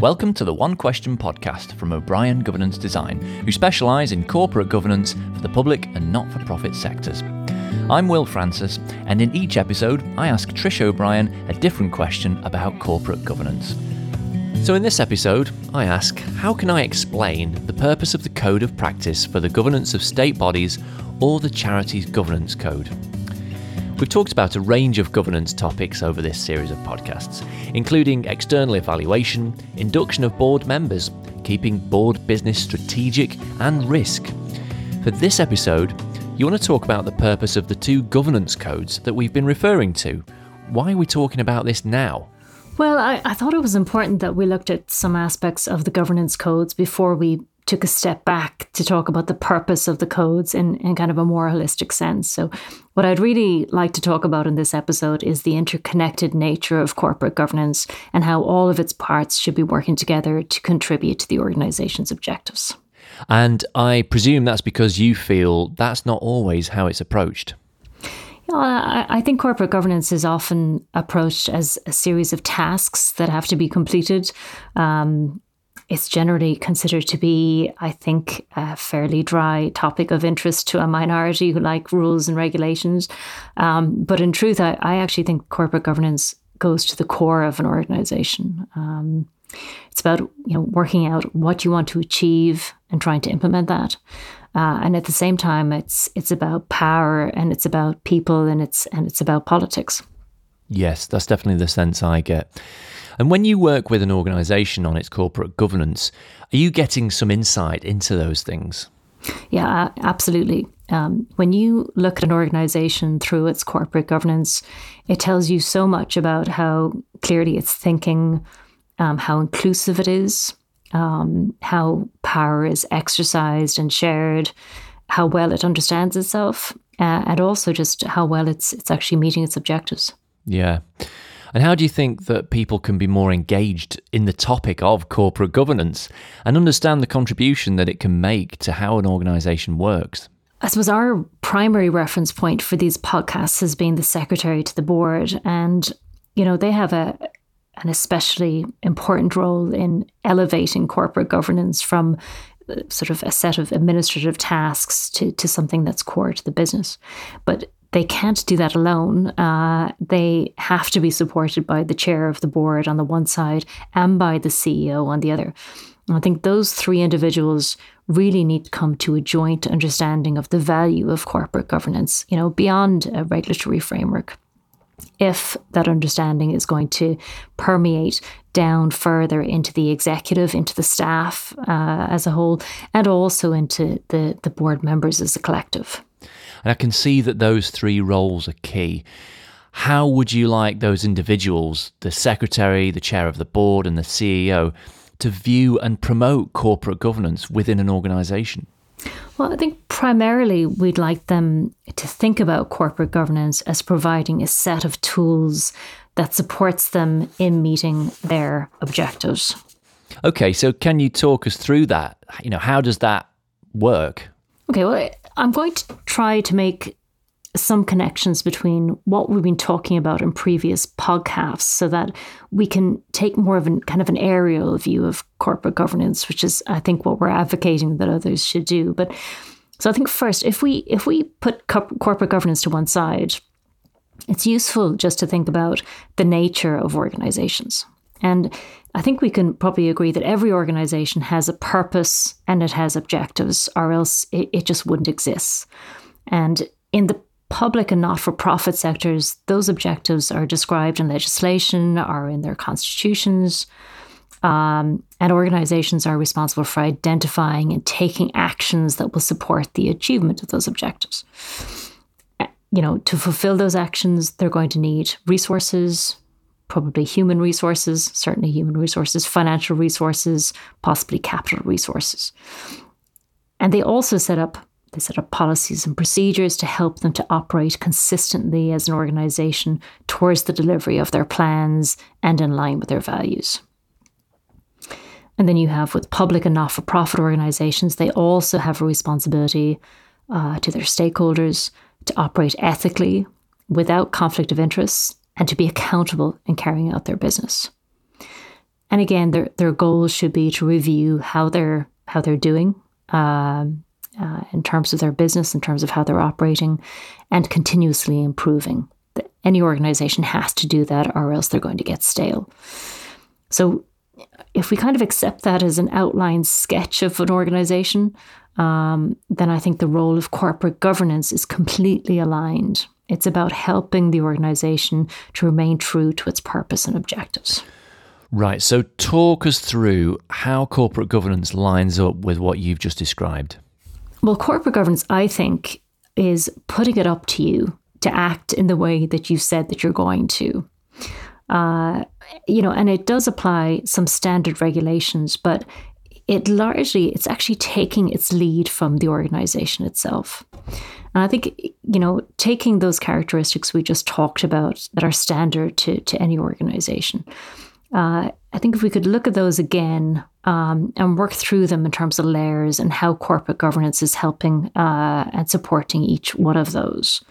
Welcome to the One Question podcast from O'Brien Governance Design, who specialise in corporate governance for the public and not for profit sectors. I'm Will Francis, and in each episode, I ask Trish O'Brien a different question about corporate governance. So, in this episode, I ask how can I explain the purpose of the Code of Practice for the governance of state bodies or the Charities Governance Code? We've talked about a range of governance topics over this series of podcasts, including external evaluation, induction of board members, keeping board business strategic, and risk. For this episode, you want to talk about the purpose of the two governance codes that we've been referring to. Why are we talking about this now? Well, I, I thought it was important that we looked at some aspects of the governance codes before we took a step back to talk about the purpose of the codes in, in kind of a more holistic sense. So, what I'd really like to talk about in this episode is the interconnected nature of corporate governance and how all of its parts should be working together to contribute to the organization's objectives. And I presume that's because you feel that's not always how it's approached. I think corporate governance is often approached as a series of tasks that have to be completed. Um, it's generally considered to be, I think, a fairly dry topic of interest to a minority who like rules and regulations. Um, but in truth, I, I, actually think corporate governance goes to the core of an organization. Um, it's about you know working out what you want to achieve and trying to implement that. Uh, and at the same time, it's it's about power and it's about people and it's and it's about politics. Yes, that's definitely the sense I get. And when you work with an organization on its corporate governance, are you getting some insight into those things? Yeah, absolutely. Um, when you look at an organization through its corporate governance, it tells you so much about how clearly it's thinking, um, how inclusive it is, um, how power is exercised and shared, how well it understands itself, uh, and also just how well it's it's actually meeting its objectives. Yeah. And how do you think that people can be more engaged in the topic of corporate governance and understand the contribution that it can make to how an organization works? I suppose our primary reference point for these podcasts has been the secretary to the board. And, you know, they have a an especially important role in elevating corporate governance from uh, sort of a set of administrative tasks to, to something that's core to the business. But they can't do that alone. Uh, they have to be supported by the chair of the board on the one side and by the CEO on the other. And I think those three individuals really need to come to a joint understanding of the value of corporate governance, you know, beyond a regulatory framework. If that understanding is going to permeate down further into the executive, into the staff uh, as a whole, and also into the, the board members as a collective. And I can see that those three roles are key. How would you like those individuals, the secretary, the chair of the board, and the CEO, to view and promote corporate governance within an organisation? Well, I think primarily we'd like them to think about corporate governance as providing a set of tools that supports them in meeting their objectives. Okay, so can you talk us through that? You know, how does that work? Okay, well, I'm going to try to make some connections between what we've been talking about in previous podcasts so that we can take more of an kind of an aerial view of corporate governance which is i think what we're advocating that others should do. But so i think first if we if we put co- corporate governance to one side it's useful just to think about the nature of organizations and I think we can probably agree that every organization has a purpose and it has objectives, or else it, it just wouldn't exist. And in the public and not for profit sectors, those objectives are described in legislation or in their constitutions. Um, and organizations are responsible for identifying and taking actions that will support the achievement of those objectives. You know, to fulfill those actions, they're going to need resources, probably human resources, certainly human resources, financial resources, possibly capital resources. And they also set up they set up policies and procedures to help them to operate consistently as an organization towards the delivery of their plans and in line with their values. And then you have with public and not for profit organizations, they also have a responsibility uh, to their stakeholders to operate ethically without conflict of interest and to be accountable in carrying out their business. and again, their their goals should be to review how they're how they're doing um, uh, in terms of their business, in terms of how they're operating, and continuously improving. Any organization has to do that, or else they're going to get stale. So, if we kind of accept that as an outline sketch of an organization, um, then I think the role of corporate governance is completely aligned. It's about helping the organization to remain true to its purpose and objectives. Right. So, talk us through how corporate governance lines up with what you've just described. Well, corporate governance, I think, is putting it up to you to act in the way that you said that you're going to. Uh, you know, and it does apply some standard regulations, but it largely it's actually taking its lead from the organization itself. And I think you know taking those characteristics we just talked about that are standard to to any organization. Uh, I think if we could look at those again um, and work through them in terms of layers and how corporate governance is helping uh, and supporting each one of those.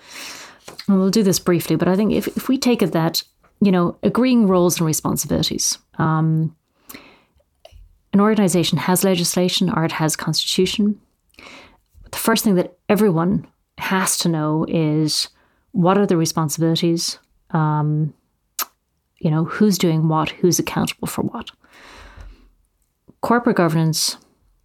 And we'll do this briefly, but I think if, if we take it that, you know, agreeing roles and responsibilities. Um, an organization has legislation or it has constitution. The first thing that everyone has to know is what are the responsibilities, um, you know, who's doing what, who's accountable for what. Corporate governance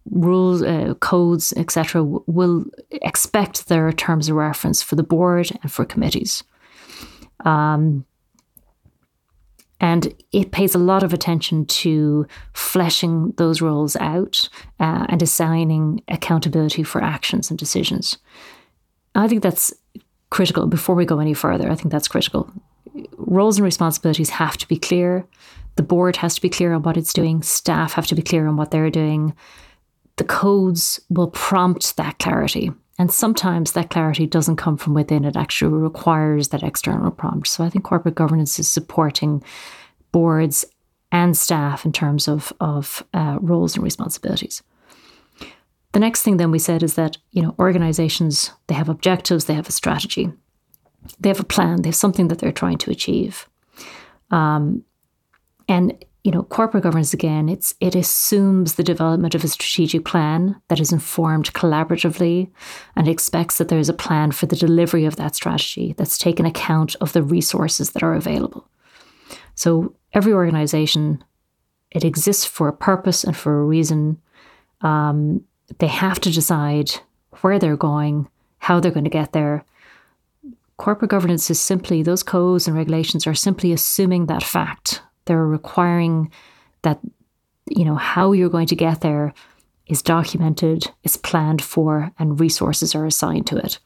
rules, uh, codes, etc., will expect their terms of reference for the board and for committees. Um, and it pays a lot of attention to fleshing those roles out uh, and assigning accountability for actions and decisions. I think that's critical before we go any further. I think that's critical. Roles and responsibilities have to be clear. The board has to be clear on what it's doing. Staff have to be clear on what they're doing the codes will prompt that clarity. And sometimes that clarity doesn't come from within, it actually requires that external prompt. So I think corporate governance is supporting boards and staff in terms of, of uh, roles and responsibilities. The next thing then we said is that, you know, organizations, they have objectives, they have a strategy, they have a plan, they have something that they're trying to achieve. Um, and you know, corporate governance again, it's it assumes the development of a strategic plan that is informed collaboratively and expects that there is a plan for the delivery of that strategy that's taken account of the resources that are available. So every organization, it exists for a purpose and for a reason. Um, they have to decide where they're going, how they're going to get there. Corporate governance is simply those codes and regulations are simply assuming that fact they're requiring that, you know, how you're going to get there is documented, is planned for, and resources are assigned to it.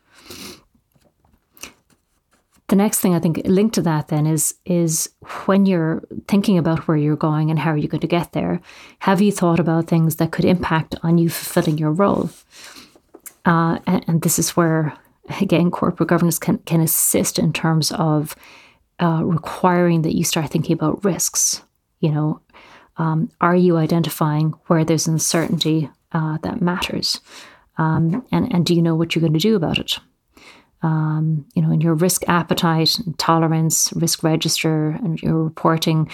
The next thing I think linked to that then is is when you're thinking about where you're going and how are you going to get there, have you thought about things that could impact on you fulfilling your role? Uh, and, and, this is where again corporate governance can can assist in terms of uh, requiring that you start thinking about risks. You know, um, are you identifying where there's uncertainty uh, that matters? Um, and, and do you know what you're going to do about it? Um, you know, in your risk appetite tolerance, risk register, and your reporting,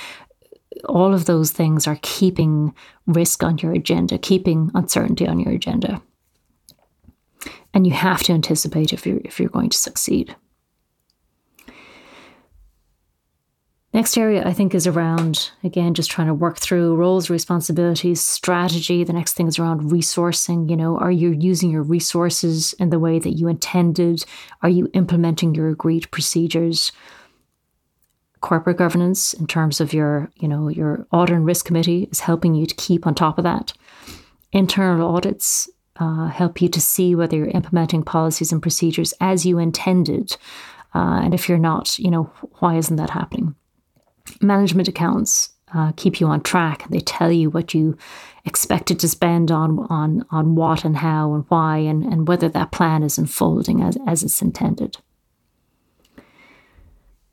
all of those things are keeping risk on your agenda, keeping uncertainty on your agenda. And you have to anticipate if you're if you're going to succeed. Next area I think is around, again, just trying to work through roles, responsibilities, strategy. The next thing is around resourcing. You know, are you using your resources in the way that you intended? Are you implementing your agreed procedures? Corporate governance in terms of your, you know, your audit and risk committee is helping you to keep on top of that. Internal audits uh, help you to see whether you're implementing policies and procedures as you intended. Uh, and if you're not, you know, why isn't that happening? Management accounts uh, keep you on track. They tell you what you expected to spend on on on what and how and why and, and whether that plan is unfolding as, as it's intended.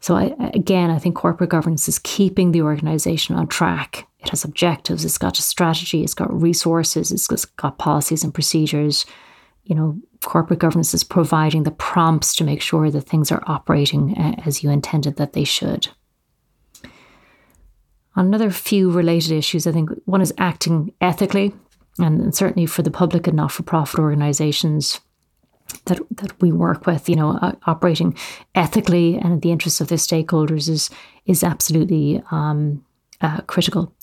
So I, again, I think corporate governance is keeping the organization on track. It has objectives. It's got a strategy. It's got resources. It's got policies and procedures. You know, corporate governance is providing the prompts to make sure that things are operating as you intended that they should. Another few related issues, I think one is acting ethically, and certainly for the public and not for profit organisations that, that we work with, you know, uh, operating ethically and in the interests of their stakeholders is is absolutely um, uh, critical.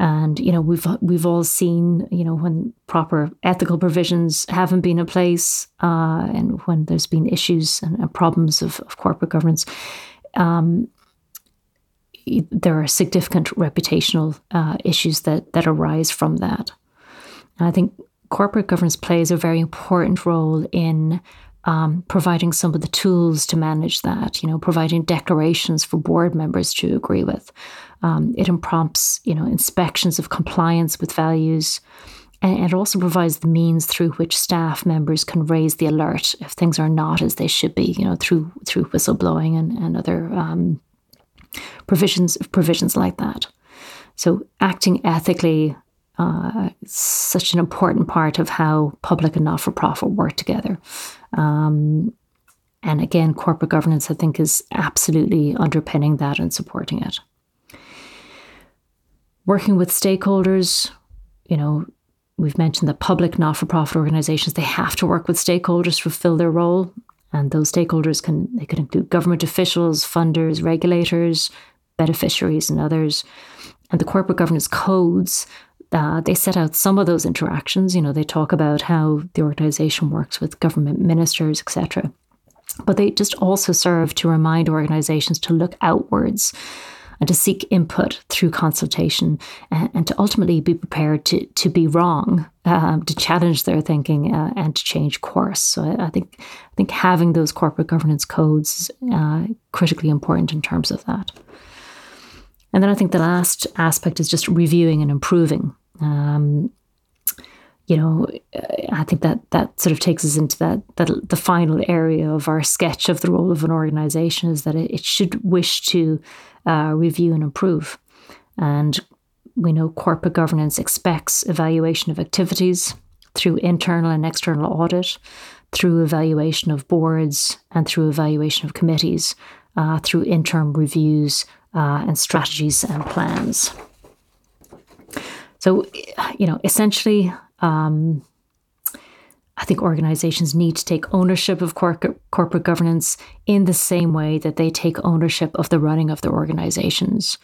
And you know we've we've all seen you know when proper ethical provisions haven't been in place uh, and when there's been issues and, and problems of, of, corporate governance, um, there are significant reputational uh, issues that that arise from that. And I think corporate governance plays a very important role in um, providing some of the tools to manage that, you know, providing declarations for board members to agree with. Um, it prompts, you know, inspections of compliance with values. And it also provides the means through which staff members can raise the alert if things are not as they should be, you know, through through whistleblowing and, and other um, provisions provisions like that. So acting ethically uh, such an important part of how public and not for profit work together. Um, and again, corporate governance, I think, is absolutely underpinning that and supporting it. Working with stakeholders, you know, we've mentioned that public not for profit organizations, they have to work with stakeholders to fulfill their role. And those stakeholders can they could include government officials, funders, regulators, beneficiaries, and others. And the corporate governance codes uh, they set out some of those interactions. You know, they talk about how the organization works with government ministers, etc. But they just also serve to remind organizations to look outwards and to seek input through consultation and, and to ultimately be prepared to, to be wrong, um, to challenge their thinking uh, and to change course. So I, I, think I think having those corporate governance codes is uh, critically important in terms of that. And then I think the last aspect is just reviewing and improving. Um, you know, I think that that sort of takes us into that that the final area of our sketch of the role of an organization is that it, it should wish to uh, review and improve. And we know corporate governance expects evaluation of activities through internal and external audit, through evaluation of boards, and through evaluation of committees, uh, through interim reviews uh, and strategies and plans. So, you know, essentially, um, I think organizations need to take ownership of corporate, corporate governance in the same way that they take ownership of the running of their organizations.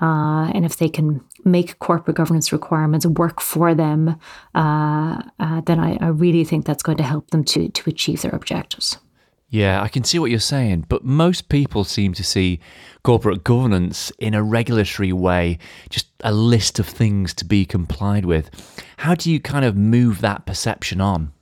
Uh, and if they can make corporate governance requirements work for them, uh, uh, then I, I really think that's going to help them to, to achieve their objectives. Yeah, I can see what you're saying, but most people seem to see corporate governance in a regulatory way, just a list of things to be complied with. How do you kind of move that perception on?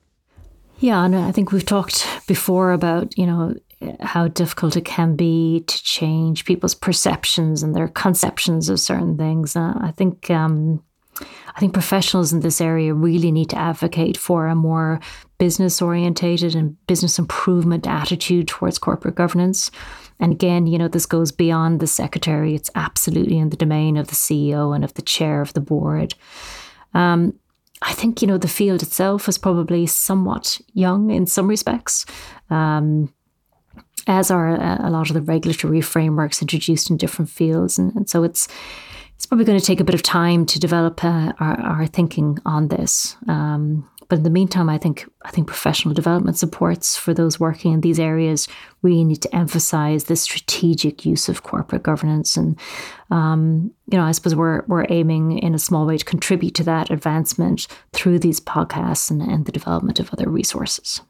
Yeah, and I think we've talked before about, you know, how difficult it can be to change people's perceptions and their conceptions of certain things. Uh, I think um, I think professionals in this area really need to advocate for a more business orientated and business improvement attitude towards corporate governance. And again, you know, this goes beyond the secretary. It's absolutely in the domain of the CEO and of the chair of the board. Um, I think, you know, the field itself is probably somewhat young in some respects. Um, as are a, lot of the regulatory frameworks introduced in different fields. And, and so it's it's probably going to take a bit of time to develop uh, our, our, thinking on this. Um, but in the meantime, I think I think professional development supports for those working in these areas really need to emphasise the strategic use of corporate governance, and um, you know, I suppose we're we're aiming in a small way to contribute to that advancement through these podcasts and, and the development of other resources.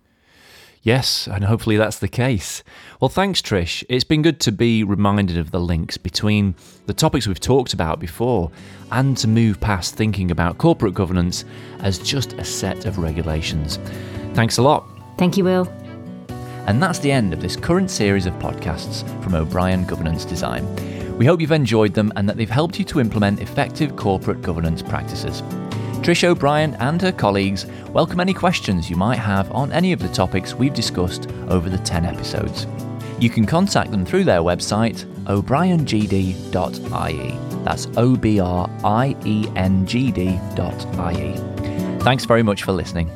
Yes, and hopefully that's the case. Well, thanks, Trish. It's been good to be reminded of the links between the topics we've talked about before and to move past thinking about corporate governance as just a set of regulations. Thanks a lot. Thank you, Will. And that's the end of this current series of podcasts from O'Brien Governance Design. We hope you've enjoyed them and that they've helped you to implement effective corporate governance practices. Trish O'Brien and her colleagues welcome any questions you might have on any of the topics we've discussed over the 10 episodes. You can contact them through their website, obriengd.ie. That's O B R I E N G D.ie. Thanks very much for listening.